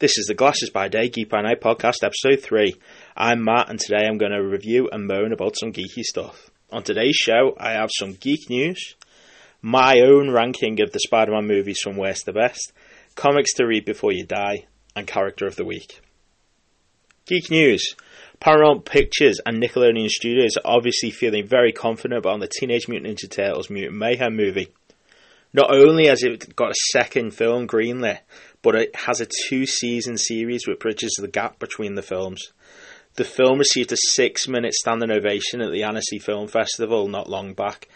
This is the Glasses by Day Geek by Night podcast, episode 3. I'm Matt, and today I'm going to review and moan about some geeky stuff. On today's show, I have some geek news, my own ranking of the Spider Man movies from worst to best, comics to read before you die, and character of the week. Geek news. Paramount Pictures and Nickelodeon Studios are obviously feeling very confident about the Teenage Mutant Ninja Turtles Mutant Mayhem movie. Not only has it got a second film greenlit, but it has a two season series which bridges the gap between the films. The film received a six minute standing ovation at the Annecy Film Festival not long back,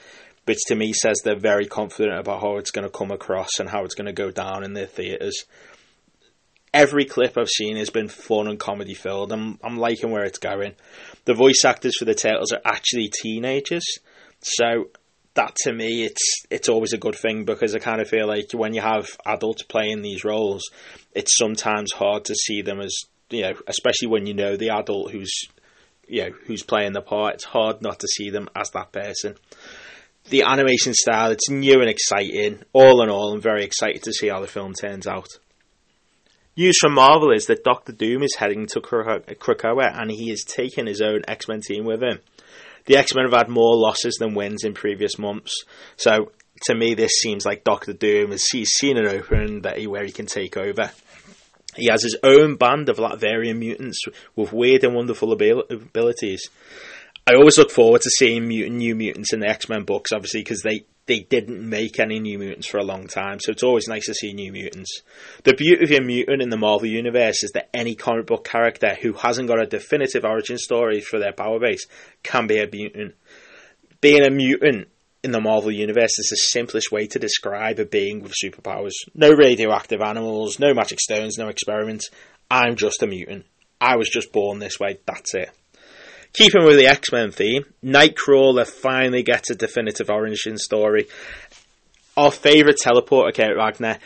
which to me says they're very confident about how it's going to come across and how it's going to go down in their theatres. Every clip I've seen has been fun and comedy filled. I'm, I'm liking where it's going. The voice actors for the Turtles are actually teenagers, so that to me it's it's always a good thing because I kind of feel like when you have adults playing these roles, it's sometimes hard to see them as you know, especially when you know the adult who's you know who's playing the part. It's hard not to see them as that person. The animation style, it's new and exciting. All in all, I'm very excited to see how the film turns out. News from Marvel is that Doctor Doom is heading to Krakoa and he is taking his own X Men team with him the X Men have had more losses than wins in previous months. So to me, this seems like Doctor Doom has seen an opening that he, where he can take over. He has his own band of Latverian mutants with weird and wonderful abilities. I always look forward to seeing mutant, new mutants in the X Men books, obviously, because they, they didn't make any new mutants for a long time, so it's always nice to see new mutants. The beauty of a mutant in the Marvel Universe is that any comic book character who hasn't got a definitive origin story for their power base can be a mutant. Being a mutant in the Marvel Universe is the simplest way to describe a being with superpowers. No radioactive animals, no magic stones, no experiments. I'm just a mutant. I was just born this way, that's it. Keeping with the X Men theme, Nightcrawler finally gets a definitive origin story. Our favourite teleporter, Kurt Wagner,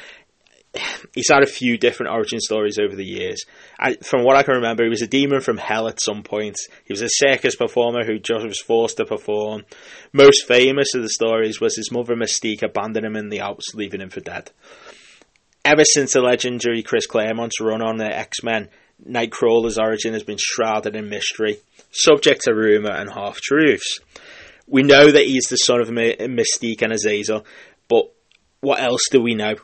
he's had a few different origin stories over the years. I, from what I can remember, he was a demon from hell at some point. He was a circus performer who just was forced to perform. Most famous of the stories was his mother Mystique abandoning him in the Alps, leaving him for dead. Ever since the legendary Chris Claremont's run on the X Men, Nightcrawler's origin has been shrouded in mystery, subject to rumour and half truths. We know that he's the son of Mystique and Azazel, but what else do we know?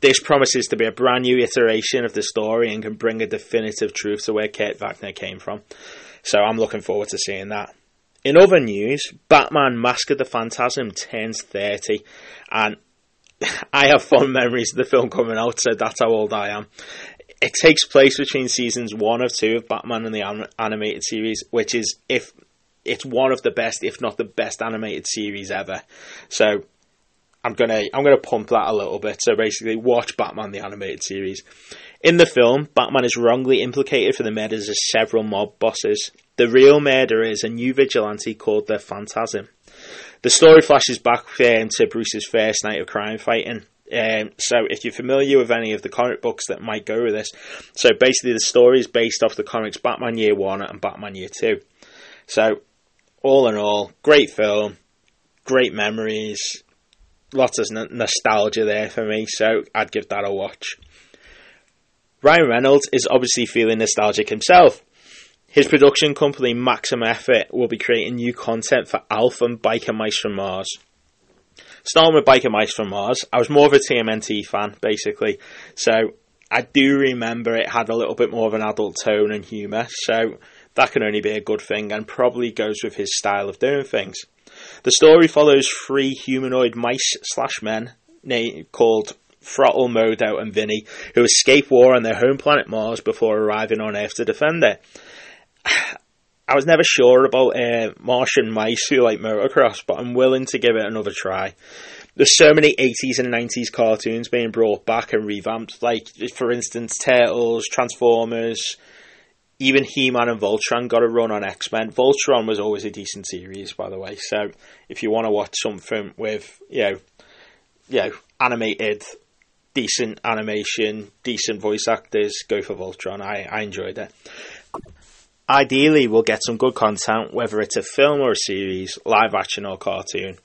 This promises to be a brand new iteration of the story and can bring a definitive truth to where Kurt Wagner came from. So I'm looking forward to seeing that. In other news, Batman Mask of the Phantasm turns 30, and I have fond memories of the film coming out, so that's how old I am it takes place between seasons one of two of Batman and the anim- animated series, which is if it's one of the best, if not the best animated series ever. So I'm gonna I'm gonna pump that a little bit. So basically, watch Batman the animated series. In the film, Batman is wrongly implicated for the murders of several mob bosses. The real murderer is a new vigilante called the Phantasm. The story flashes back to Bruce's first night of crime fighting. Um, so if you're familiar with any of the comic books that might go with this, so basically the story is based off the comics Batman Year One and Batman Year Two. So all in all, great film, great memories, lots of nostalgia there for me. So I'd give that a watch. Ryan Reynolds is obviously feeling nostalgic himself. His production company Maximum Effort will be creating new content for Alf and Biker Mice from Mars. Starting with Biker Mice from Mars, I was more of a TMNT fan, basically. So I do remember it had a little bit more of an adult tone and humour, so that can only be a good thing and probably goes with his style of doing things. The story follows three humanoid mice slash men called Throttle, Modo, and Vinnie, who escape war on their home planet Mars before arriving on Earth to defend it. I was never sure about uh, Martian mice who like motocross, but I'm willing to give it another try. There's so many 80s and 90s cartoons being brought back and revamped, like, for instance, Turtles, Transformers, even He-Man and Voltron got a run on X-Men. Voltron was always a decent series, by the way, so if you want to watch something with, you know, you know, animated, decent animation, decent voice actors, go for Voltron. I, I enjoyed it. Ideally, we'll get some good content, whether it's a film or a series, live action or cartoon.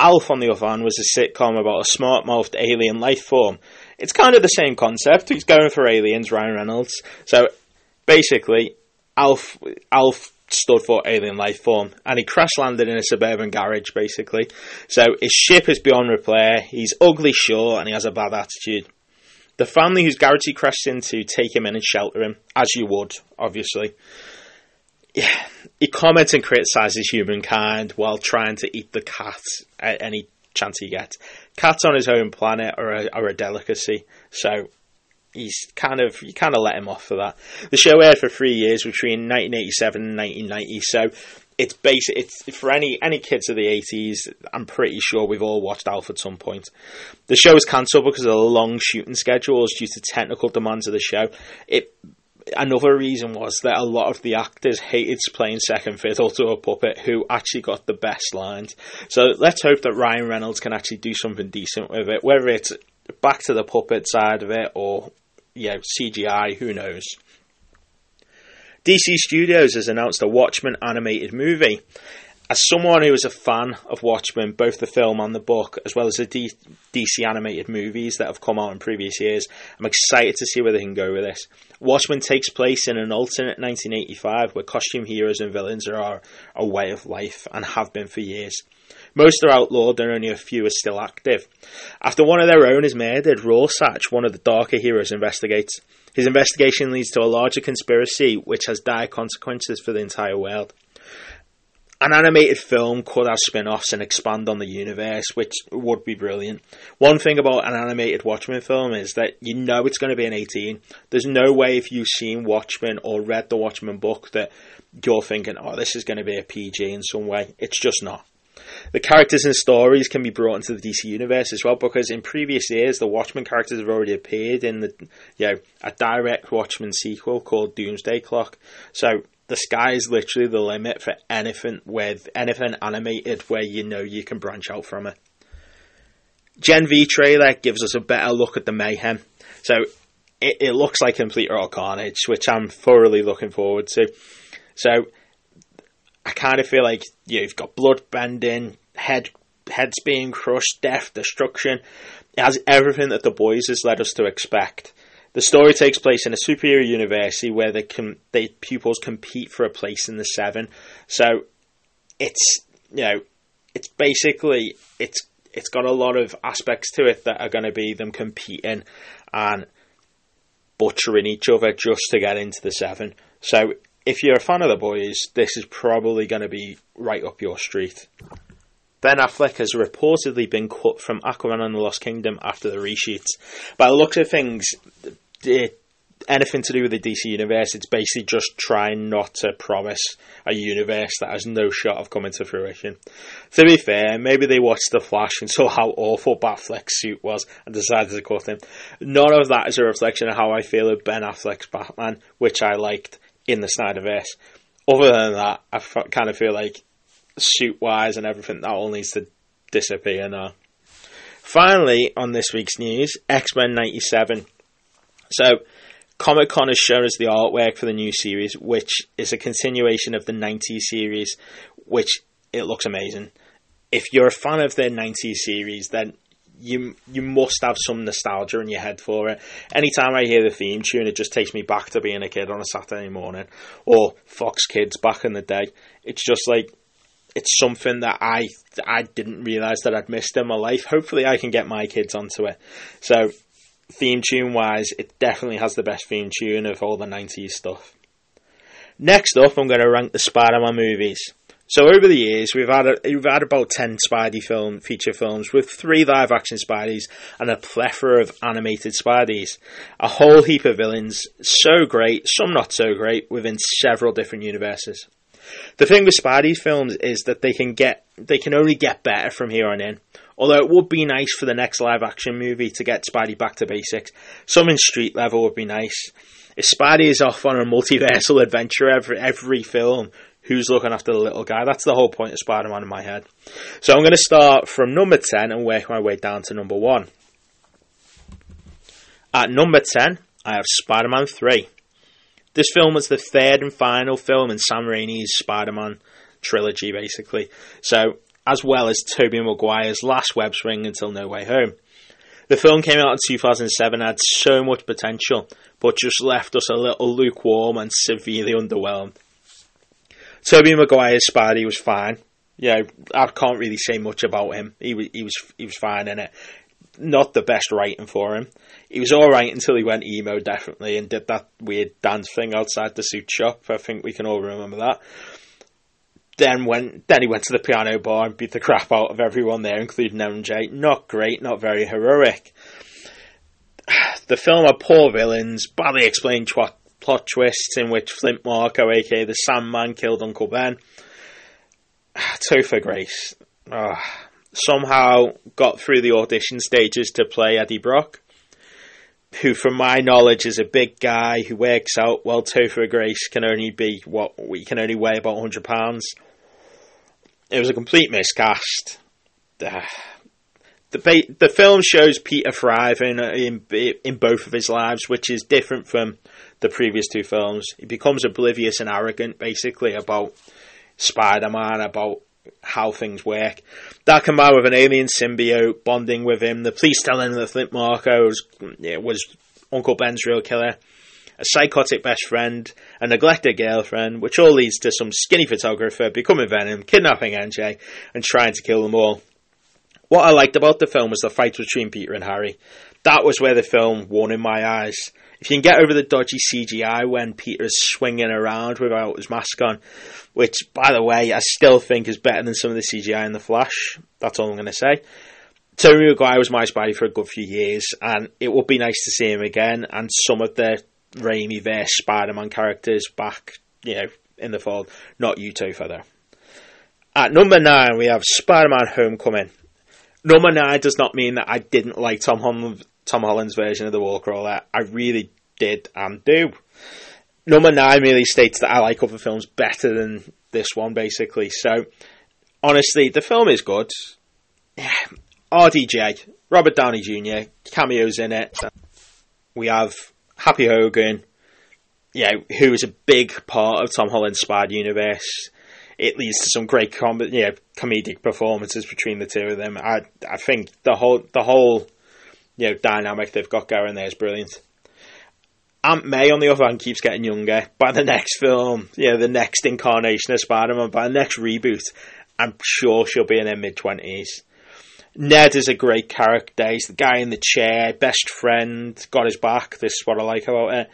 Alf, on the other hand, was a sitcom about a smart mouthed alien life form. it's kind of the same concept. He's going for aliens, Ryan Reynolds. So basically, Alf Alf stood for alien life form, and he crash landed in a suburban garage, basically. So his ship is beyond repair. He's ugly, short, and he has a bad attitude. The family whose garage he crashed into take him in and shelter him, as you would, obviously. Yeah, he comments and criticizes humankind while trying to eat the cat at any chance he gets. Cats on his own planet are a, are a delicacy, so he's kind of you kind of let him off for that. The show aired for three years between 1987 and 1990, so it's basic. It's for any any kids of the 80s. I'm pretty sure we've all watched Alf at some point. The show was cancelled because of the long shooting schedules due to technical demands of the show. It another reason was that a lot of the actors hated playing second fiddle to a puppet who actually got the best lines. So let's hope that Ryan Reynolds can actually do something decent with it, whether it's back to the puppet side of it or know, CGI, who knows. DC Studios has announced a Watchmen animated movie. As someone who is a fan of Watchmen, both the film and the book, as well as the D- DC animated movies that have come out in previous years, I'm excited to see where they can go with this. Watchmen takes place in an alternate 1985 where costume heroes and villains are a way of life and have been for years. Most are outlawed and only a few are still active. After one of their own is murdered, Rorschach, one of the darker heroes, investigates. His investigation leads to a larger conspiracy which has dire consequences for the entire world. An animated film could have spin offs and expand on the universe, which would be brilliant. One thing about an animated Watchmen film is that you know it's going to be an 18. There's no way if you've seen Watchmen or read the Watchmen book that you're thinking, oh, this is going to be a PG in some way. It's just not. The characters and stories can be brought into the DC universe as well because in previous years the Watchmen characters have already appeared in the you know a direct Watchmen sequel called Doomsday Clock. So the sky is literally the limit for anything with anything animated where you know you can branch out from it. Gen V trailer gives us a better look at the mayhem. So it, it looks like complete raw carnage, which I'm thoroughly looking forward to. So I kind of feel like you have got blood bending, head heads being crushed, death, destruction. It has everything that the boys has led us to expect. The story takes place in a superior university where the com- they pupils compete for a place in the seven. So it's you know it's basically it's it's got a lot of aspects to it that are going to be them competing and butchering each other just to get into the seven. So if you're a fan of the boys, this is probably going to be right up your street. Ben Affleck has reportedly been cut from Aquaman and the Lost Kingdom after the reshoots. By the looks of things, anything to do with the DC universe, it's basically just trying not to promise a universe that has no shot of coming to fruition. To be fair, maybe they watched The Flash and saw how awful Batfleck's suit was and decided to cut him. None of that is a reflection of how I feel of Ben Affleck's Batman, which I liked in the Snyderverse. Other than that, I kind of feel like suit wise and everything that all needs to disappear now. Finally, on this week's news, X Men '97. So, Comic Con has shown us the artwork for the new series, which is a continuation of the '90s series, which it looks amazing. If you're a fan of the '90s series, then you you must have some nostalgia in your head for it. Anytime I hear the theme tune, it just takes me back to being a kid on a Saturday morning, or Fox Kids back in the day. It's just like it's something that I I didn't realize that I'd missed in my life. Hopefully, I can get my kids onto it. So, theme tune wise, it definitely has the best theme tune of all the '90s stuff. Next up, I'm going to rank the Spider-Man movies. So over the years, we've had a, we've had about ten Spidey film feature films with three live action Spideys and a plethora of animated Spideys. A whole heap of villains, so great, some not so great, within several different universes. The thing with Spidey films is that they can get they can only get better from here on in. Although it would be nice for the next live action movie to get Spidey back to basics. Something street level would be nice. If Spidey is off on a multiversal adventure every every film, who's looking after the little guy. That's the whole point of Spider Man in my head. So I'm going to start from number 10 and work my way down to number 1. At number 10, I have Spider Man 3. This film was the third and final film in Sam Raimi's Spider Man trilogy, basically. So, as well as Tobey Maguire's last web swing until No Way Home. The film came out in 2007, had so much potential, but just left us a little lukewarm and severely underwhelmed. Tobey Maguire's Spidey was fine. Yeah, I can't really say much about him. He was he was he was fine in it. Not the best writing for him. He was all right until he went emo, definitely, and did that weird dance thing outside the suit shop. I think we can all remember that. Then went then he went to the piano bar and beat the crap out of everyone there, including MJ. Not great, not very heroic. The film had poor villains, badly explained tw- plot twists in which Flint Marko, aka the Sandman, killed Uncle Ben. Topher Grace oh, somehow got through the audition stages to play Eddie Brock, who, from my knowledge, is a big guy who works out. Well, Topher Grace can only be what we can only weigh about hundred pounds. It was a complete miscast. Uh, the the film shows Peter thriving in in both of his lives, which is different from the previous two films. He becomes oblivious and arrogant, basically, about Spider-Man, about how things work. That combined with an alien symbiote bonding with him, the police telling him that Flint Marko was, was Uncle Ben's real killer, a psychotic best friend, a neglected girlfriend, which all leads to some skinny photographer becoming Venom, kidnapping MJ, and trying to kill them all. What I liked about the film was the fight between Peter and Harry. That was where the film won in my eyes. If you can get over the dodgy CGI when Peter's swinging around without his mask on, which, by the way, I still think is better than some of the CGI in The Flash. That's all I'm going to say. Tobey Maguire was my Spidey for a good few years, and it would be nice to see him again, and some of the Raimi verse Spider-Man characters back, you know, in the fold. Not you, Topher, though. At number nine, we have Spider-Man Homecoming. Number nine does not mean that I didn't like Tom Holland, Tom Holland's version of the Wallcrawler. I really did and do number nine really states that I like other films better than this one, basically. So, honestly, the film is good. Yeah. RDJ, Robert Downey Jr., cameos in it. We have Happy Hogan, yeah, who is a big part of Tom Holland's Spider universe. It leads to some great com- yeah, comedic performances between the two of them. I I think the whole the whole you know dynamic they've got going there is brilliant. Aunt May, on the other hand, keeps getting younger. By the next film, yeah, the next incarnation of Spider Man, by the next reboot, I'm sure she'll be in her mid 20s. Ned is a great character. He's the guy in the chair, best friend, got his back. This is what I like about it.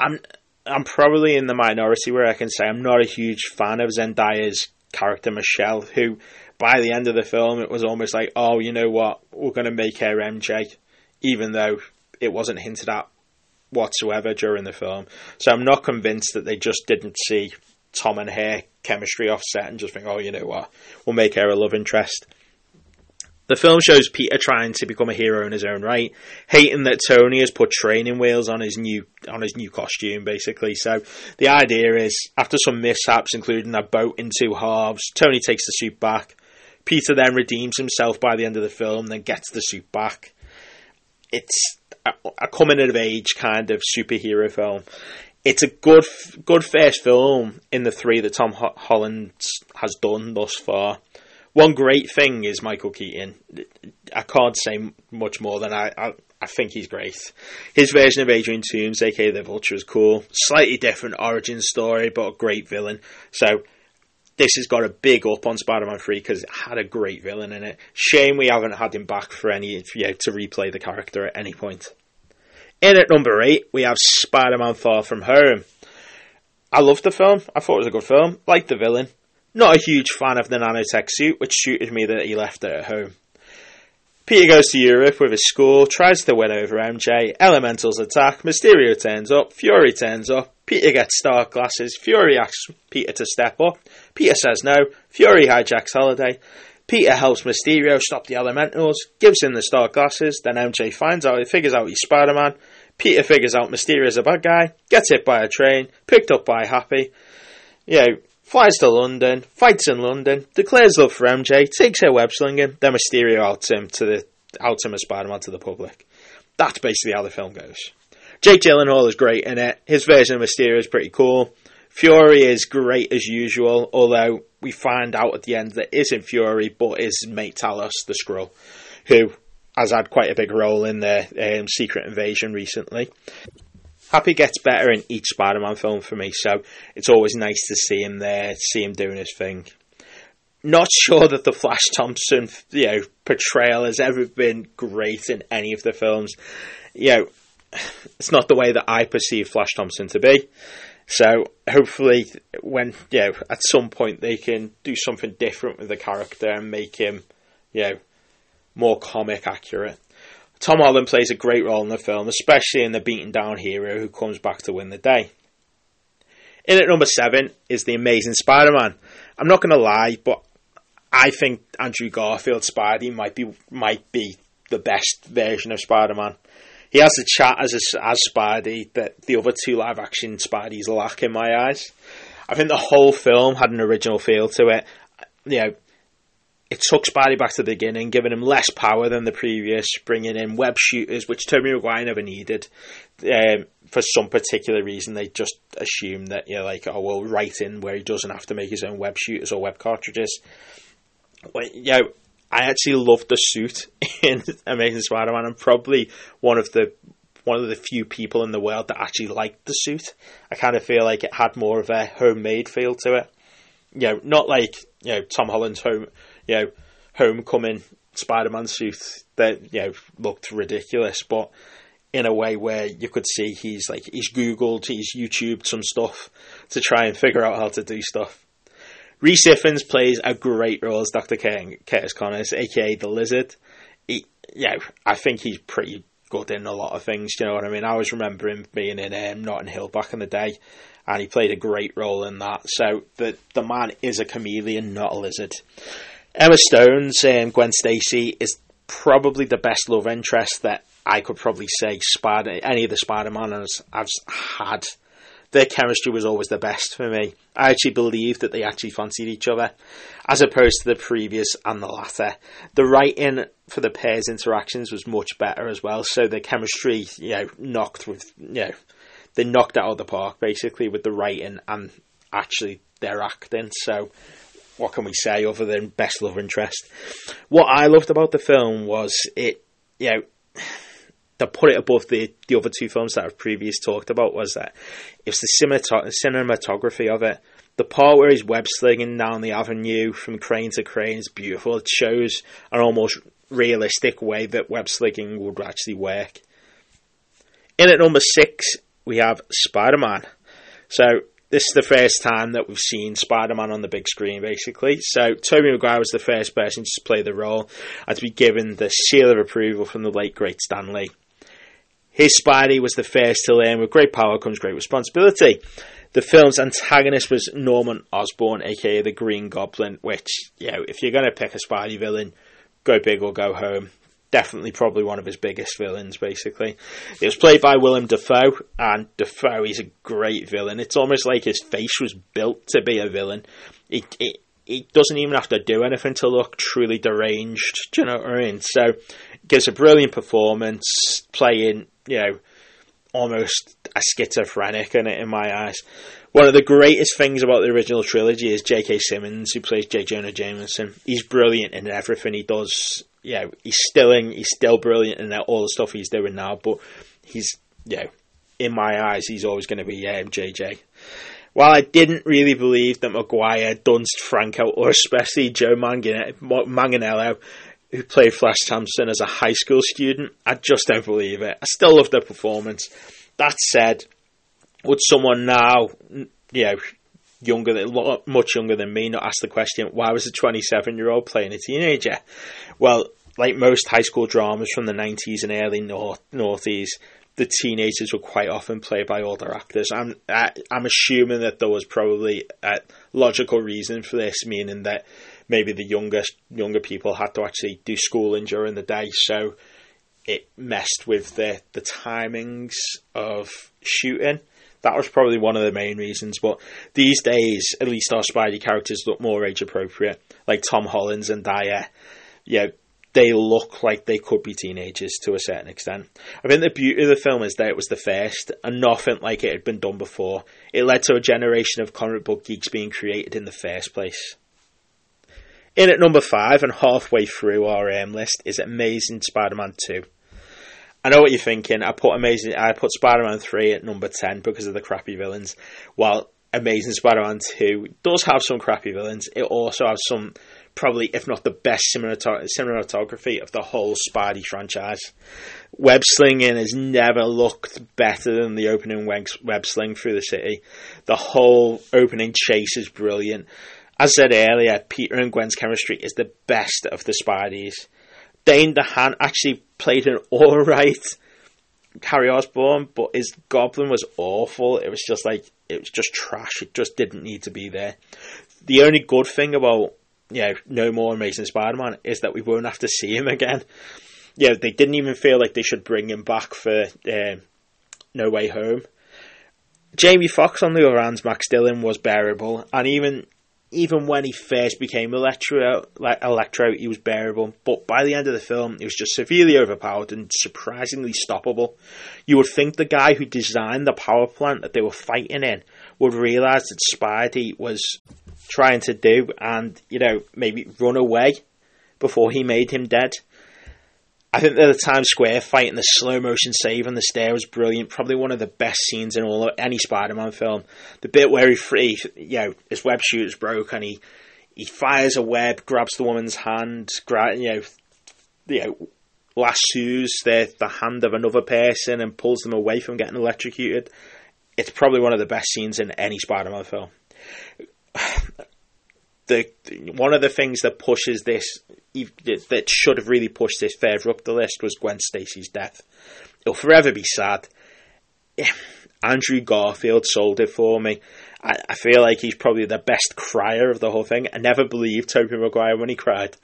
I'm, I'm probably in the minority where I can say I'm not a huge fan of Zendaya's character, Michelle, who by the end of the film, it was almost like, oh, you know what, we're going to make her MJ, even though it wasn't hinted at whatsoever during the film. So I'm not convinced that they just didn't see Tom and her chemistry offset and just think, oh, you know what, we'll make her a love interest. The film shows Peter trying to become a hero in his own right, hating that Tony has put training wheels on his new on his new costume, basically. So the idea is, after some mishaps, including a boat in two halves, Tony takes the suit back. Peter then redeems himself by the end of the film, then gets the suit back. It's a, coming of age kind of superhero film. It's a good good first film in the three that Tom Holland has done thus far. One great thing is Michael Keaton. I can't say much more than I, I, I think he's great. His version of Adrian Toomes, aka the Vulture, is cool. Slightly different origin story, but a great villain. So this has got a big up on Spider-Man 3 because it had a great villain in it. Shame we haven't had him back for any, know, to replay the character at any point. In at number 8, we have Spider-Man Far From Home. I loved the film. I thought it was a good film. Liked the villain. Not a huge fan of the nanotech suit, which suited me that he left it at home. Peter goes to Europe with his school, tries to win over MJ, Elementals attack, Mysterio turns up, Fury turns up, Peter gets Stark glasses, Fury asks Peter to step up, Peter says no, Fury hijacks Holiday, Peter helps Mysterio stop the Elementals, gives him the Stark glasses, then MJ finds out, he figures out he's Spider-Man, Peter figures out Mysterio's a bad guy, gets hit by a train, picked up by Happy, you know, flies to London, fights in London, declares love for MJ, takes her web slinging, then Mysterio outs him to the outs him as Spider-Man to the public. That's basically how the film goes. Jake Gyllenhaal is great in it. His version of Mysterio is pretty cool. Fury is great as usual, although we find out at the end that isn't Fury, but is mate Talos, the Skrull, who has had quite a big role in the um, Secret Invasion recently. Happy gets better in each Spider-Man film for me, so it's always nice to see him there, see him doing his thing. Not sure that the Flash Thompson, you know, portrayal has ever been great in any of the films. You know, it's not the way that I perceive Flash Thompson to be. So hopefully, when you know, at some point they can do something different with the character and make him, you know, more comic accurate. Tom Holland plays a great role in the film, especially in the beaten down hero who comes back to win the day. In at number seven is the Amazing Spider-Man. I'm not going to lie, but I think Andrew Garfield Spidey might be might be the best version of Spider-Man. He has a chat as a, as Spidey that the other two live action Spideys lack in my eyes. I think the whole film had an original feel to it. You know, it took Spidey back to the beginning, giving him less power than the previous, bringing in web shooters, which Tobey Maguire never needed. Um, for some particular reason, they just assumed that, you know, like, oh, well, write in where he doesn't have to make his own web shooters or web cartridges. Well, you know, I actually loved the suit in Amazing Spider-Man. I'm probably one of the one of the few people in the world that actually liked the suit. I kind of feel like it had more of a homemade feel to it. You know, not like you know Tom Holland's home you know, homecoming Spider-Man suit that you know looked ridiculous, but in a way where you could see he's like he's googled, he's YouTubed some stuff to try and figure out how to do stuff. Rhys Ifans plays a great role as Dr. King, Curtis Connors, aka the Lizard. He, yeah, I think he's pretty good in a lot of things. You know what I mean? I always remember him being in um, Notting Hill back in the day, and he played a great role in that. So the the man is a chameleon, not a lizard. Emma Stone's um, Gwen Stacy is probably the best love interest that I could probably say Spider any of the Spider Man I've had. Their chemistry was always the best for me. I actually believed that they actually fancied each other, as opposed to the previous and the latter. The writing for the pairs' interactions was much better as well, so the chemistry, you know, knocked with, you know, they knocked out of the park basically with the writing and actually their acting. So what can we say other than best love interest? What I loved about the film was it, you know, to put it above the, the other two films that I've previously talked about was that it's the cinematography of it. The part where he's web slinging down the avenue from crane to crane is beautiful. It shows an almost realistic way that web slinging would actually work. In at number six, we have Spider Man. So this is the first time that we've seen Spider-Man on the big screen, basically. So Tobey Maguire was the first person to play the role and to be given the seal of approval from the late great Stan Lee. His Spidey was the first to learn with great power comes great responsibility. The film's antagonist was Norman Osborn, aka the Green Goblin, which, you know, if you're going to pick a Spidey villain, go big or go home definitely probably one of his biggest villains, basically. It was played by Willem Dafoe, and Dafoe is a great villain. It's almost like his face was built to be a villain. It, it, he doesn't even have to do anything to look truly deranged. Do you know what I mean? So, gives a brilliant performance, playing, you know, almost a schizophrenic in it, in my eyes. One of the greatest things about the original trilogy is J.K. Simmons, who plays J. Jonah Jameson. He's brilliant in everything he does yeah, he's still in, he's still brilliant in all the stuff he's doing now. But he's, yeah, in my eyes, he's always going to be um, JJ. While I didn't really believe that Maguire, Dunst, Franco, or especially Joe Manganiello, who played Flash Thompson as a high school student, I just don't believe it. I still love their performance. That said, would someone now, you know, younger than much younger than me, not ask the question, why was a 27 year old playing a teenager? Well, like most high school dramas from the 90s and early north, noughties, the teenagers were quite often played by older actors. I'm I, am i am assuming that there was probably a logical reason for this, meaning that maybe the younger younger people had to actually do schooling during the day, so it messed with the the timings of shooting. That was probably one of the main reasons. But these days, at least our Spidey characters look more age appropriate, like Tom Holland's and Dyer. Yeah, they look like they could be teenagers to a certain extent. I think the beauty of the film is that it was the first, and nothing like it had been done before. It led to a generation of comic book geeks being created in the first place. In at number five and halfway through our aim list is Amazing Spider-Man Two. I know what you're thinking. I put Amazing. I put Spider-Man Three at number ten because of the crappy villains. While Amazing Spider-Man Two does have some crappy villains, it also has some probably, if not the best cinematography of the whole Spidey franchise. Web slinging has never looked better than the opening web sling through the city. The whole opening chase is brilliant. As I said earlier, Peter and Gwen's chemistry is the best of the Spideys. Dane DeHaan actually played an alright Harry Osborn, but his Goblin was awful. It was just like, it was just trash. It just didn't need to be there. The only good thing about yeah, no more Amazing Spider-Man is that we won't have to see him again. Yeah, they didn't even feel like they should bring him back for uh, No Way Home. Jamie Foxx on the other hand, Max Dillon was bearable, and even even when he first became Electro, Electro, he was bearable. But by the end of the film, he was just severely overpowered and surprisingly stoppable. You would think the guy who designed the power plant that they were fighting in would realise that Spidey was trying to do and, you know, maybe run away before he made him dead. I think the Times Square fight and the slow motion save on the stair was brilliant. Probably one of the best scenes in all of any Spider-Man film. The bit where he, free, you know, his web shooter's broke and he he fires a web, grabs the woman's hand, gra- you know, you know, lassos the the hand of another person and pulls them away from getting electrocuted. It's probably one of the best scenes in any Spider-Man film the one of the things that pushes this that should have really pushed this further up the list was Gwen Stacy's death. It'll forever be sad. Andrew Garfield sold it for me. I, I, feel like he's probably the best crier of the whole thing. I never believed Tobey Maguire when he cried.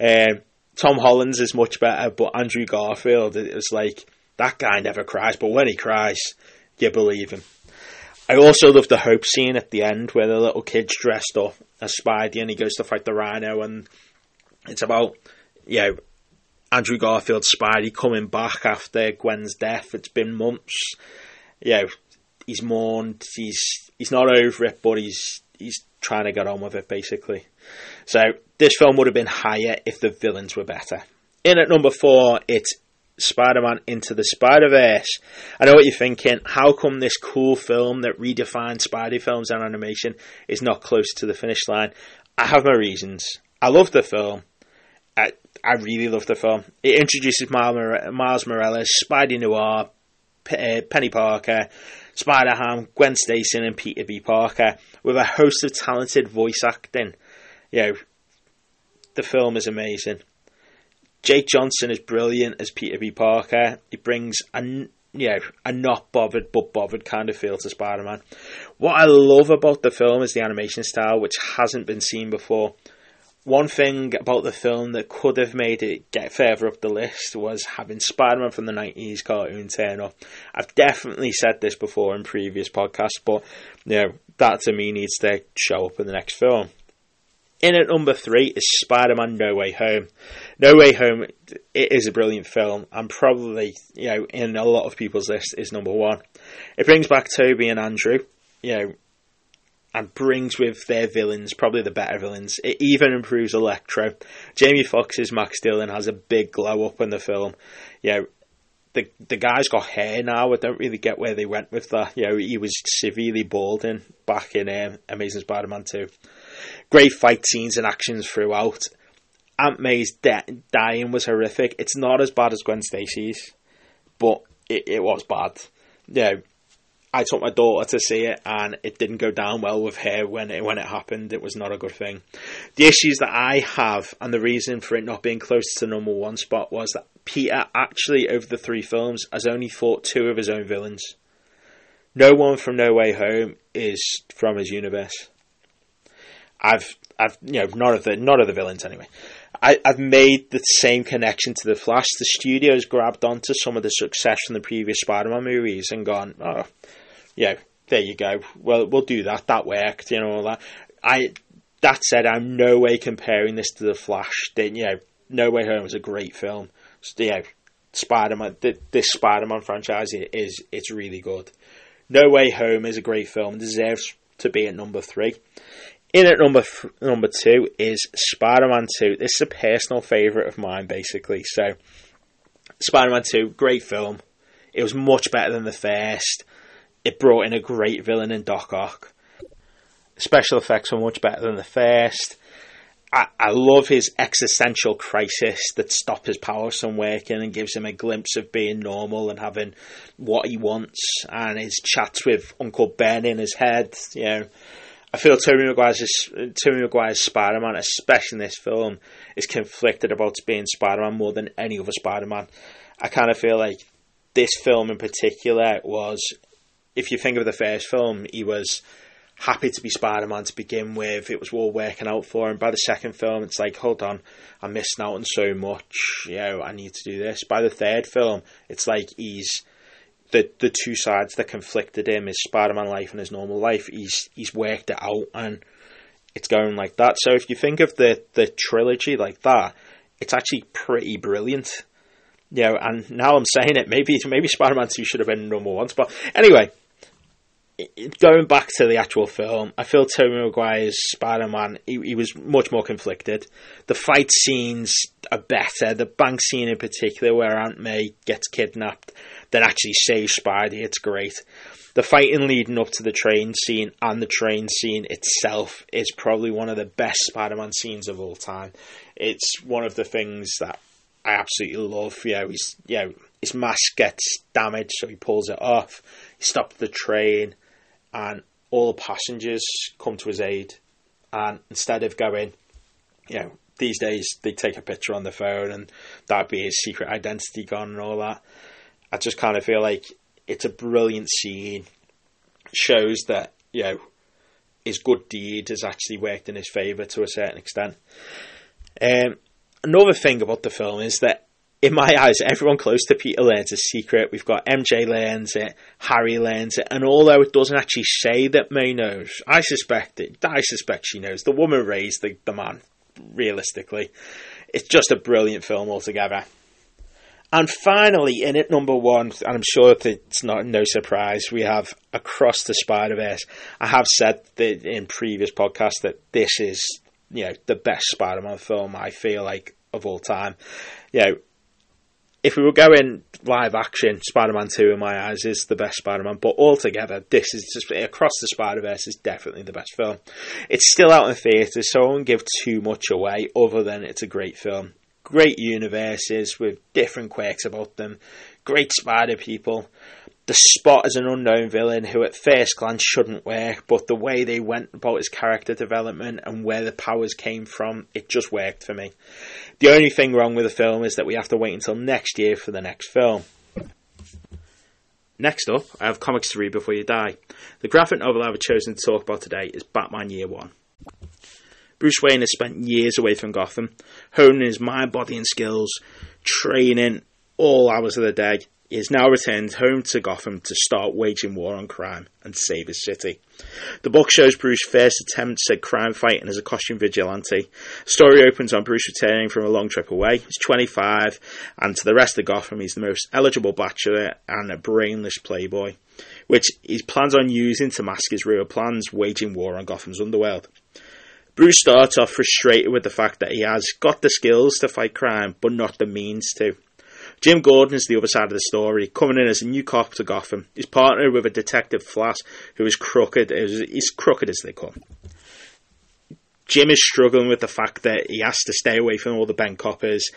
Um, Tom Holland's is much better, but Andrew Garfield, it was like that guy never cries, but when he cries, you believe him. I also love the hope scene at the end where the little kid's dressed up as Spidey and he goes to fight the Rhino, and it's about you know Andrew Garfield Spidey coming back after Gwen's death. It's been months. You know, he's mourned. He's he's not over it, but he's he's trying to get on with it basically. So this film would have been higher if the villains were better. In at number four, it's Spider Man Into the Spider Verse. I know what you're thinking. How come this cool film that redefined Spidey films and animation is not close to the finish line? I have my reasons. I love the film. I, really love the film. It introduces Miles Morales, Spidey Noir, uh, Penny Parker, Spider Ham, Gwen Stacy, and Peter B. Parker with a host of talented voice acting. You know, the film is amazing. Jake Johnson is brilliant as Peter B. Parker. He brings a you know, a not bothered but bothered kind of feel to Spider Man. What I love about the film is the animation style, which hasn't been seen before. One thing about the film that could have made it get further up the list was having Spider Man from the 90s cartoon turn up. I've definitely said this before in previous podcasts, but you know, that to me needs to show up in the next film. In at number three is Spider Man No Way Home. No Way Home it is a brilliant film and probably, you know, in a lot of people's list is number one. It brings back Tobey and Andrew, you know, and brings with their villains, probably the better villains. It even improves Electro. Jamie Foxx's Max Dillon has a big glow up in the film. Yeah, the the guy's got hair now. I don't really get where they went with that. You know, he was severely balding back in um, Amazing Spider-Man 2. Great fight scenes and actions throughout. Aunt May's de- dying was horrific. It's not as bad as Gwen Stacy's, but it, it was bad. Yeah, I took my daughter to see it, and it didn't go down well with her when it when it happened. It was not a good thing. The issues that I have, and the reason for it not being close to number one spot, was that Peter actually, over the three films, has only fought two of his own villains. No one from No Way Home is from his universe. I've I've you know none of the none of the villains anyway. I, have made the same connection to the Flash. The studios grabbed onto some of the success from the previous Spider-Man movies and gone, oh, yeah, there you go. Well, we'll do that. That worked, you know. All that. I that said, I'm no way comparing this to the Flash. you know, No Way Home is a great film. So, Spider-Man, this Spider-Man franchise is it's really good. No Way Home is a great film. Deserves to be at number three In at number number two is Spider-Man Two. This is a personal favorite of mine, basically. So, Spider-Man Two, great film. It was much better than the first. It brought in a great villain in Doc Ock. Special effects were much better than the first. I, I love his existential crisis that stops his powers from working and gives him a glimpse of being normal and having what he wants and his chats with Uncle Ben in his head. You know, I feel Tobey Maguire's Tobey Maguire's Spider Man, especially in this film, is conflicted about being Spider Man more than any other Spider Man. I kind of feel like this film in particular was, if you think of the first film, he was happy to be Spider Man to begin with. It was all working out for him. By the second film, it's like, hold on, I'm missing out on so much. You know, I need to do this. By the third film, it's like he's the the two sides that conflicted him his Spider Man life and his normal life. He's he's worked it out and it's going like that. So if you think of the the trilogy like that, it's actually pretty brilliant. You know, and now I'm saying it, maybe maybe Spider Man Two should have been number one spot. Anyway, going back to the actual film, I feel Tobey Maguire's Spider Man, he, he, was much more conflicted. The fight scenes are better. The bank scene in particular, where Aunt May gets kidnapped, then actually saves Spidey, it's great. The fighting leading up to the train scene and the train scene itself is probably one of the best Spider Man scenes of all time. It's one of the things that I absolutely love. Know, he's, know, his mask gets damaged, so he pulls it off. He stops the train and all the passengers come to his aid. And instead of going, you know, these days they take a picture on the phone and that'd be his secret identity gone and all that. I just kind of feel like it's a brilliant scene. Shows that, you know, his good deed has actually worked in his favour to a certain extent. Um, another thing about the film is that in my eyes, everyone close to Peter learns a secret. We've got MJ learns it, Harry learns it, and although it doesn't actually say that May knows, I suspect it. I suspect she knows. The woman raised the, the man, realistically. It's just a brilliant film altogether. And finally, in at number one, and I'm sure it's not no surprise, we have Across the Spider Verse. I have said that in previous podcasts that this is, you know, the best Spider-Man film I feel like of all time. You know, if we were going live action, Spider Man 2 in my eyes is the best Spider Man, but altogether, this is just across the Spider Verse is definitely the best film. It's still out in theatres, so I won't give too much away, other than it's a great film. Great universes with different quirks about them, great spider people. The Spot is an unknown villain who at first glance shouldn't work, but the way they went about his character development and where the powers came from, it just worked for me. The only thing wrong with the film is that we have to wait until next year for the next film. Next up, I have Comics to Read Before You Die. The graphic novel I've chosen to talk about today is Batman Year One. Bruce Wayne has spent years away from Gotham, honing his mind, body, and skills, training all hours of the day, he has now returned home to Gotham to start waging war on crime and save his city. The book shows Bruce's first attempts at crime fighting as a costume vigilante. Story opens on Bruce returning from a long trip away. He's 25, and to the rest of Gotham, he's the most eligible bachelor and a brainless playboy, which he plans on using to mask his real plans, waging war on Gotham's underworld. Bruce starts off frustrated with the fact that he has got the skills to fight crime, but not the means to. Jim Gordon is the other side of the story, coming in as a new cop to Gotham. He's partnered with a detective Flass who is crooked, he's crooked as they come. Jim is struggling with the fact that he has to stay away from all the bank coppers.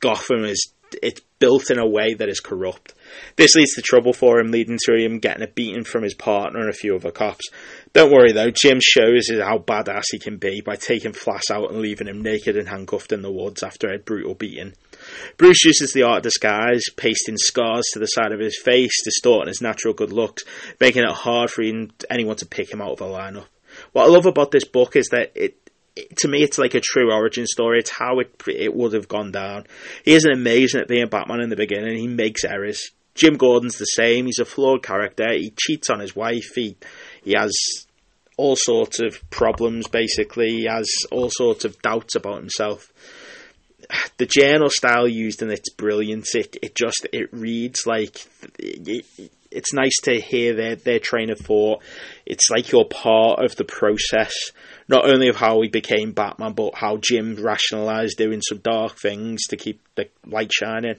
Gotham is it's built in a way that is corrupt. This leads to trouble for him, leading to him getting a beating from his partner and a few other cops. Don't worry though, Jim shows how badass he can be by taking Flass out and leaving him naked and handcuffed in the woods after a brutal beating. Bruce uses the art of disguise, pasting scars to the side of his face, distorting his natural good looks, making it hard for anyone to pick him out of a lineup. What I love about this book is that it, to me, it's like a true origin story. It's how it it would have gone down. He isn't amazing at being Batman in the beginning. He makes errors. Jim Gordon's the same. He's a flawed character. He cheats on his wife. He he has all sorts of problems. Basically, he has all sorts of doubts about himself the journal style used in it's brilliant. It it just it reads like it, it's nice to hear their their train of thought. It's like you're part of the process, not only of how he became Batman, but how Jim rationalized doing some dark things to keep the light shining.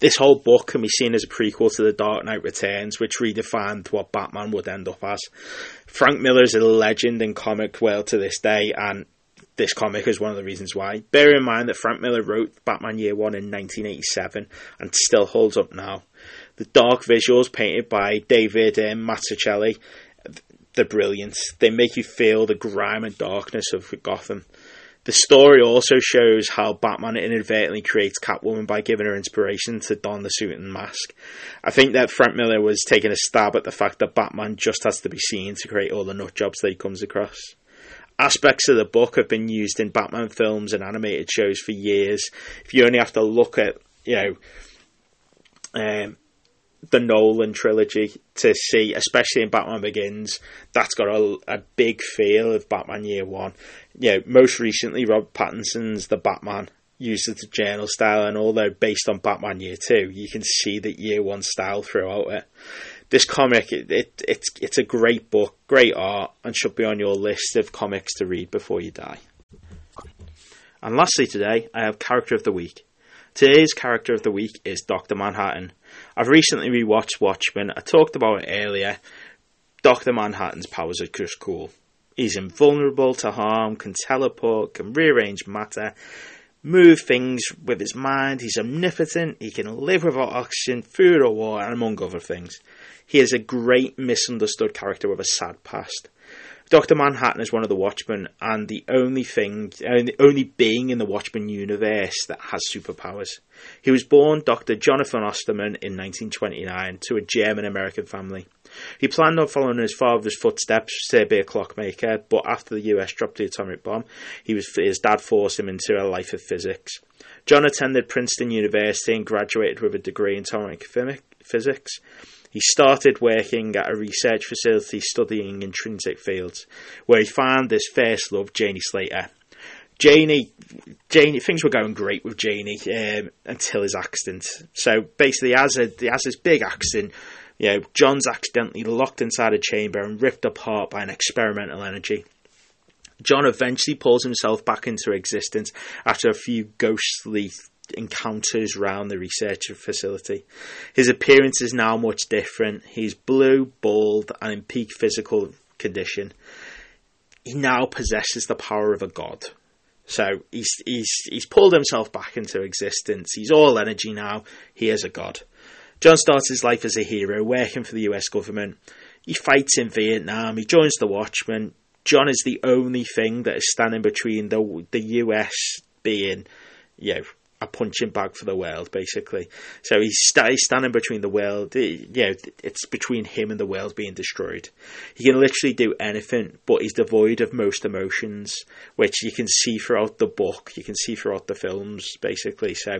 This whole book can be seen as a prequel to The Dark Knight Returns, which redefined what Batman would end up as. Frank Miller is a legend in comic world to this day, and this comic is one of the reasons why. Bear in mind that Frank Miller wrote Batman Year One in 1987 and still holds up now. The dark visuals painted by David um, Mazzucchelli, they're brilliant. They make you feel the grime and darkness of Gotham. The story also shows how Batman inadvertently creates Catwoman by giving her inspiration to don the suit and mask. I think that Frank Miller was taking a stab at the fact that Batman just has to be seen to create all the nut jobs that he comes across. Aspects of the book have been used in Batman films and animated shows for years. If you only have to look at, you know, um, the Nolan trilogy to see, especially in Batman Begins, that's got a, a big feel of Batman Year One. You know, most recently, Rob Pattinson's The Batman uses the journal style, and although based on Batman Year Two, you can see the Year One style throughout it. This comic, it, it, it's it's a great book, great art, and should be on your list of comics to read before you die. And lastly, today I have character of the week. Today's character of the week is Doctor Manhattan I've recently rewatched Watchmen. I talked about it earlier. Dr. Manhattan's powers are just cool. He's invulnerable to harm, can teleport, can rearrange matter, move things with his mind. He's omnipotent. He can live without oxygen, food, or water, and among other things. He is a great misunderstood character with a sad past. Doctor Manhattan is one of the Watchmen, and the only thing, the only being in the Watchmen universe that has superpowers. He was born Dr. Jonathan Osterman in 1929 to a German American family. He planned on following his father's footsteps to be a clockmaker, but after the US dropped the atomic bomb, he was, his dad forced him into a life of physics. John attended Princeton University and graduated with a degree in atomic physics. He started working at a research facility studying intrinsic fields, where he found his first love, Janie Slater. Janie, Janie, things were going great with Janie um, until his accident. So basically, as a as this big accident, you know, John's accidentally locked inside a chamber and ripped apart by an experimental energy. John eventually pulls himself back into existence after a few ghostly encounters round the research facility. His appearance is now much different. He's blue, bald, and in peak physical condition. He now possesses the power of a god. So he's he's he's pulled himself back into existence. He's all energy now. He is a god. John starts his life as a hero, working for the US government. He fights in Vietnam. He joins the Watchmen. John is the only thing that is standing between the the US being, you know, a punching bag for the world, basically. So he's, st- he's standing between the world, eh, you know, it's between him and the world being destroyed. He can literally do anything, but he's devoid of most emotions, which you can see throughout the book, you can see throughout the films, basically. So,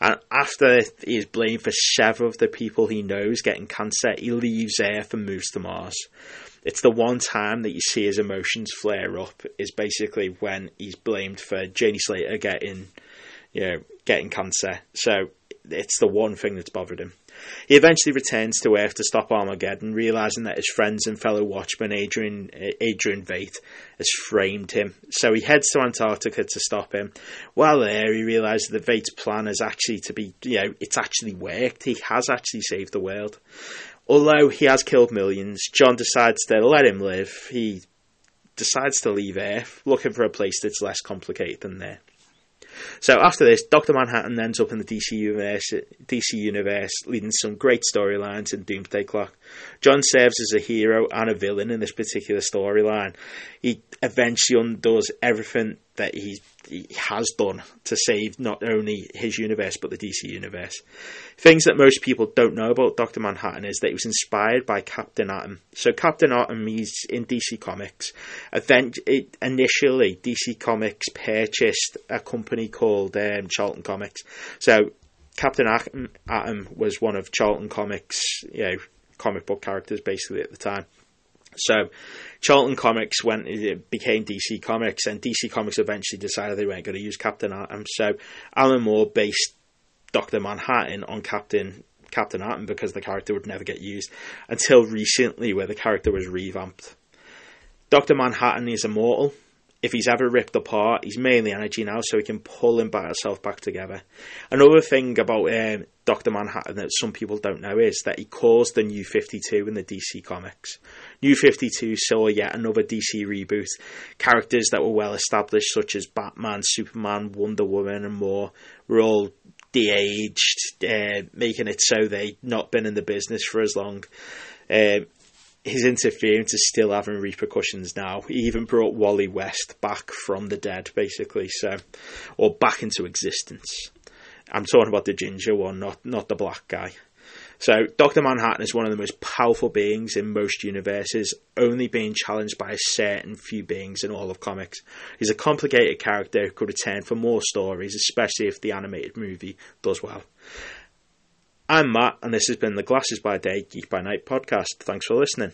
and after he's blamed for several of the people he knows getting cancer, he leaves Earth and moves to Mars it's the one time that you see his emotions flare up is basically when he's blamed for Janie Slater getting you know, getting cancer. So it's the one thing that's bothered him. He eventually returns to Earth to stop Armageddon, realizing that his friends and fellow Watchman Adrian Adrian Veidt has framed him. So he heads to Antarctica to stop him. While there, he realizes that Veidt's plan is actually to be, you know, it's actually worked. He has actually saved the world. Although he has killed millions, John decides to let him live. He decides to leave Earth, looking for a place that's less complicated than there. So after this, Doctor Manhattan ends up in the DC universe, DC universe, leading some great storylines in Doomsday Clock. John serves as a hero and a villain in this particular storyline. He eventually undoes everything that he, he has done to save not only his universe but the DC universe. Things that most people don't know about Doctor Manhattan is that he was inspired by Captain Atom. So Captain Atom is in DC Comics. Event it, initially, DC Comics purchased a company called um, Charlton Comics. So Captain Atom was one of Charlton Comics, you know, comic book characters basically at the time. So Charlton Comics went it became DC Comics, and DC Comics eventually decided they weren't going to use Captain Atom. So Alan Moore based Doctor Manhattan on Captain Captain Atom because the character would never get used until recently, where the character was revamped. Doctor Manhattan is immortal. If he's ever ripped apart, he's mainly energy now, so he can pull himself back together. Another thing about um, Doctor Manhattan that some people don't know is that he caused the New Fifty Two in the DC comics. New Fifty Two saw yet another DC reboot. Characters that were well established, such as Batman, Superman, Wonder Woman, and more, were all de-aged, uh, making it so they'd not been in the business for as long. Uh, his interference is still having repercussions now. He even brought Wally West back from the dead, basically, so or back into existence. I'm talking about the ginger one, not not the black guy. So Doctor Manhattan is one of the most powerful beings in most universes, only being challenged by a certain few beings in all of comics. He's a complicated character who could return for more stories, especially if the animated movie does well. I'm Matt, and this has been the Glasses by Day, Geek by Night podcast. Thanks for listening.